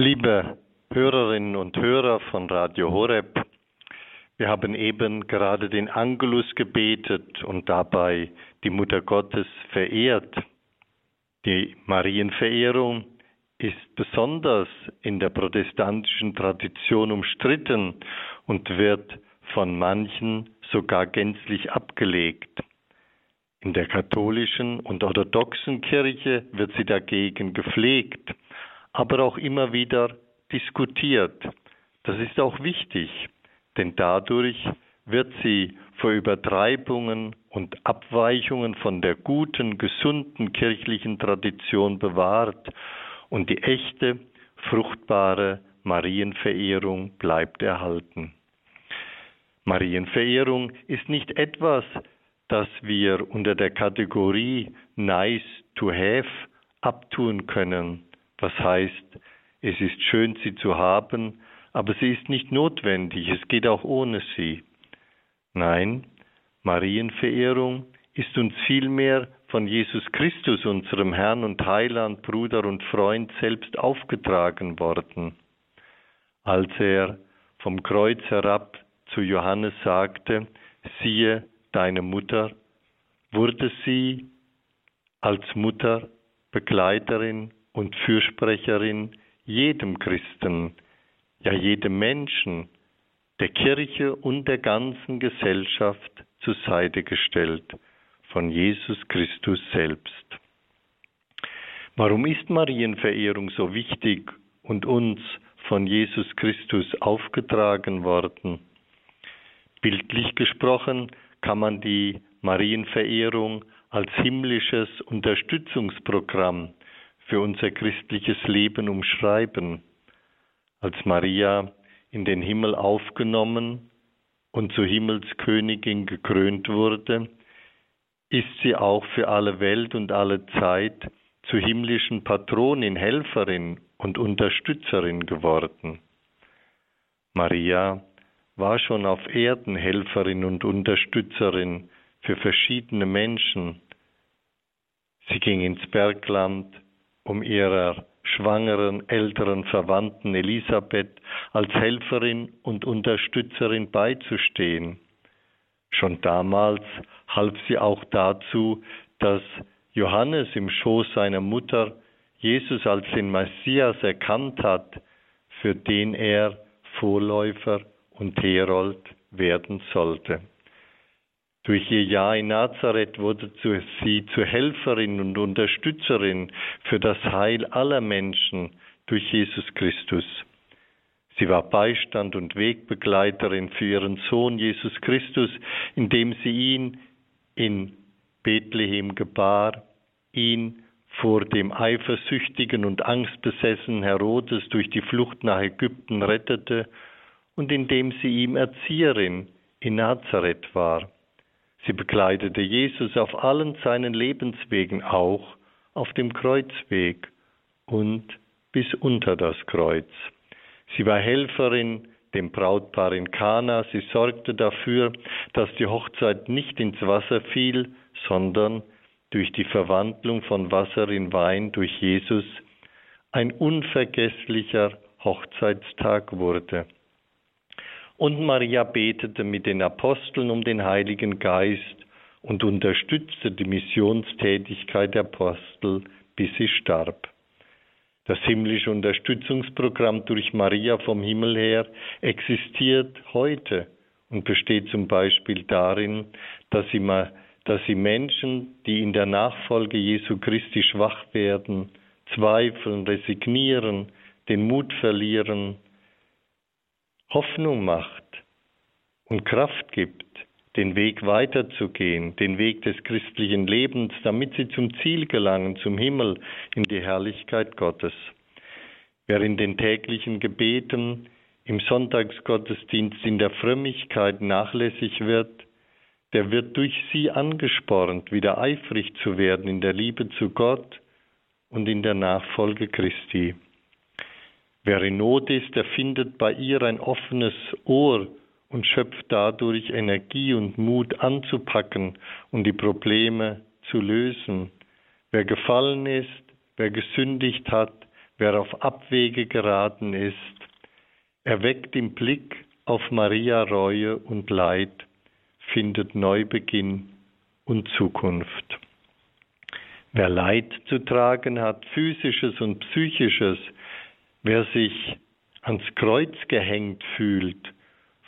Liebe Hörerinnen und Hörer von Radio Horeb, wir haben eben gerade den Angelus gebetet und dabei die Mutter Gottes verehrt. Die Marienverehrung ist besonders in der protestantischen Tradition umstritten und wird von manchen sogar gänzlich abgelegt. In der katholischen und orthodoxen Kirche wird sie dagegen gepflegt, aber auch immer wieder diskutiert. Das ist auch wichtig, denn dadurch wird sie vor Übertreibungen und Abweichungen von der guten, gesunden kirchlichen Tradition bewahrt und die echte, fruchtbare Marienverehrung bleibt erhalten. Marienverehrung ist nicht etwas, das wir unter der Kategorie nice to have abtun können, was heißt, es ist schön, sie zu haben, aber sie ist nicht notwendig, es geht auch ohne sie. Nein, Marienverehrung ist uns vielmehr von Jesus Christus, unserem Herrn und Heiland, Bruder und Freund, selbst aufgetragen worden. Als er vom Kreuz herab zu Johannes sagte, siehe deine Mutter, wurde sie als Mutter, Begleiterin und Fürsprecherin jedem Christen, ja jedem Menschen, der Kirche und der ganzen Gesellschaft zur Seite gestellt von Jesus Christus selbst. Warum ist Marienverehrung so wichtig und uns von Jesus Christus aufgetragen worden? Bildlich gesprochen kann man die Marienverehrung als himmlisches Unterstützungsprogramm für unser christliches Leben umschreiben. Als Maria in den Himmel aufgenommen und zur Himmelskönigin gekrönt wurde, ist sie auch für alle Welt und alle Zeit zur himmlischen Patronin, Helferin und Unterstützerin geworden. Maria war schon auf Erden Helferin und Unterstützerin für verschiedene Menschen. Sie ging ins Bergland, um ihrer schwangeren älteren Verwandten Elisabeth als Helferin und Unterstützerin beizustehen. Schon damals half sie auch dazu, dass Johannes im Schoß seiner Mutter Jesus als den Messias erkannt hat, für den er Vorläufer und Herold werden sollte. Durch ihr Jahr in Nazareth wurde sie zur Helferin und Unterstützerin für das Heil aller Menschen durch Jesus Christus. Sie war Beistand und Wegbegleiterin für ihren Sohn Jesus Christus, indem sie ihn in Bethlehem gebar, ihn vor dem eifersüchtigen und angstbesessenen Herodes durch die Flucht nach Ägypten rettete und indem sie ihm Erzieherin in Nazareth war. Sie begleitete Jesus auf allen seinen Lebenswegen, auch auf dem Kreuzweg und bis unter das Kreuz. Sie war Helferin dem Brautpaar in Kana. Sie sorgte dafür, dass die Hochzeit nicht ins Wasser fiel, sondern durch die Verwandlung von Wasser in Wein durch Jesus ein unvergesslicher Hochzeitstag wurde. Und Maria betete mit den Aposteln um den Heiligen Geist und unterstützte die Missionstätigkeit der Apostel, bis sie starb. Das himmlische Unterstützungsprogramm durch Maria vom Himmel her existiert heute und besteht zum Beispiel darin, dass sie, dass sie Menschen, die in der Nachfolge Jesu Christi schwach werden, zweifeln, resignieren, den Mut verlieren, Hoffnung macht und Kraft gibt, den Weg weiterzugehen, den Weg des christlichen Lebens, damit sie zum Ziel gelangen, zum Himmel, in die Herrlichkeit Gottes. Wer in den täglichen Gebeten, im Sonntagsgottesdienst, in der Frömmigkeit nachlässig wird, der wird durch sie angespornt, wieder eifrig zu werden in der Liebe zu Gott und in der Nachfolge Christi. Wer in Not ist, der findet bei ihr ein offenes Ohr und schöpft dadurch Energie und Mut anzupacken und die Probleme zu lösen. Wer gefallen ist, wer gesündigt hat, wer auf Abwege geraten ist, erweckt im Blick auf Maria Reue und Leid, findet Neubeginn und Zukunft. Wer Leid zu tragen hat, physisches und psychisches, wer sich ans Kreuz gehängt fühlt,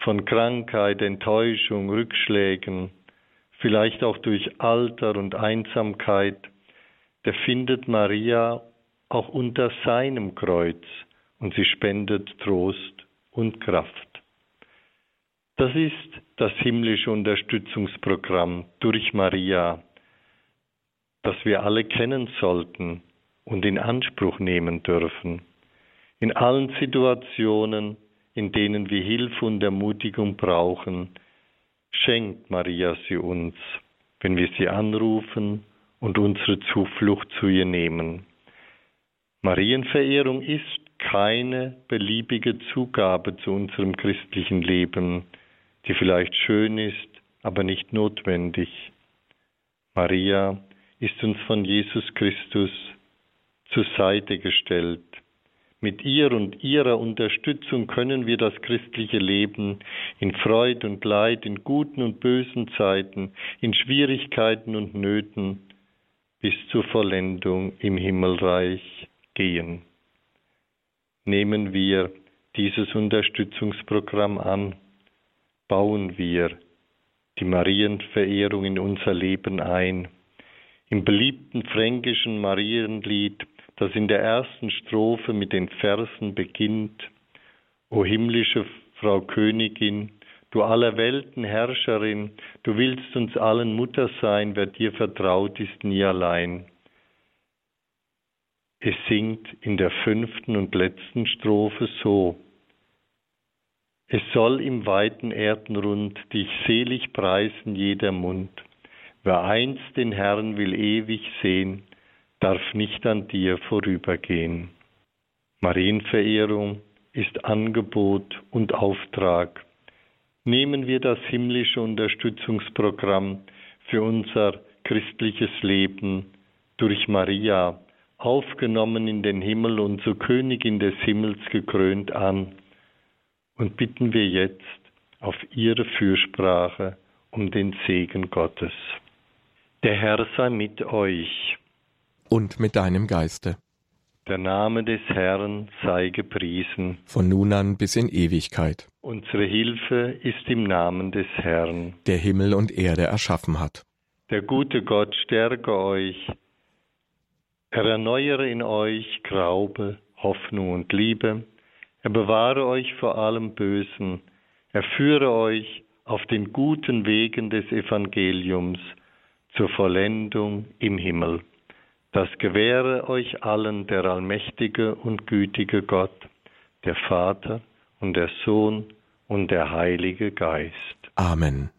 von Krankheit, Enttäuschung, Rückschlägen, vielleicht auch durch Alter und Einsamkeit, der findet Maria auch unter seinem Kreuz und sie spendet Trost und Kraft. Das ist das himmlische Unterstützungsprogramm durch Maria, das wir alle kennen sollten und in Anspruch nehmen dürfen. In allen Situationen, in denen wir Hilfe und Ermutigung brauchen, schenkt Maria sie uns, wenn wir sie anrufen und unsere Zuflucht zu ihr nehmen. Marienverehrung ist keine beliebige Zugabe zu unserem christlichen Leben, die vielleicht schön ist, aber nicht notwendig. Maria ist uns von Jesus Christus zur Seite gestellt. Mit ihr und ihrer Unterstützung können wir das christliche Leben in Freud und Leid, in guten und bösen Zeiten, in Schwierigkeiten und Nöten bis zur Vollendung im Himmelreich gehen. Nehmen wir dieses Unterstützungsprogramm an, bauen wir die Marienverehrung in unser Leben ein. Im beliebten fränkischen Marienlied das in der ersten Strophe mit den Versen beginnt. O himmlische Frau Königin, du aller Welten Herrscherin, du willst uns allen Mutter sein, wer dir vertraut ist nie allein. Es singt in der fünften und letzten Strophe so. Es soll im weiten Erdenrund dich selig preisen jeder Mund. Wer einst den Herrn will ewig sehen, darf nicht an dir vorübergehen. Marienverehrung ist Angebot und Auftrag. Nehmen wir das himmlische Unterstützungsprogramm für unser christliches Leben durch Maria, aufgenommen in den Himmel und zur Königin des Himmels gekrönt an, und bitten wir jetzt auf ihre Fürsprache um den Segen Gottes. Der Herr sei mit euch und mit deinem Geiste. Der Name des Herrn sei gepriesen. Von nun an bis in Ewigkeit. Unsere Hilfe ist im Namen des Herrn, der Himmel und Erde erschaffen hat. Der gute Gott stärke euch. Er erneuere in euch Glaube, Hoffnung und Liebe. Er bewahre euch vor allem Bösen. Er führe euch auf den guten Wegen des Evangeliums zur Vollendung im Himmel. Das gewähre euch allen der allmächtige und gütige Gott, der Vater und der Sohn und der Heilige Geist. Amen.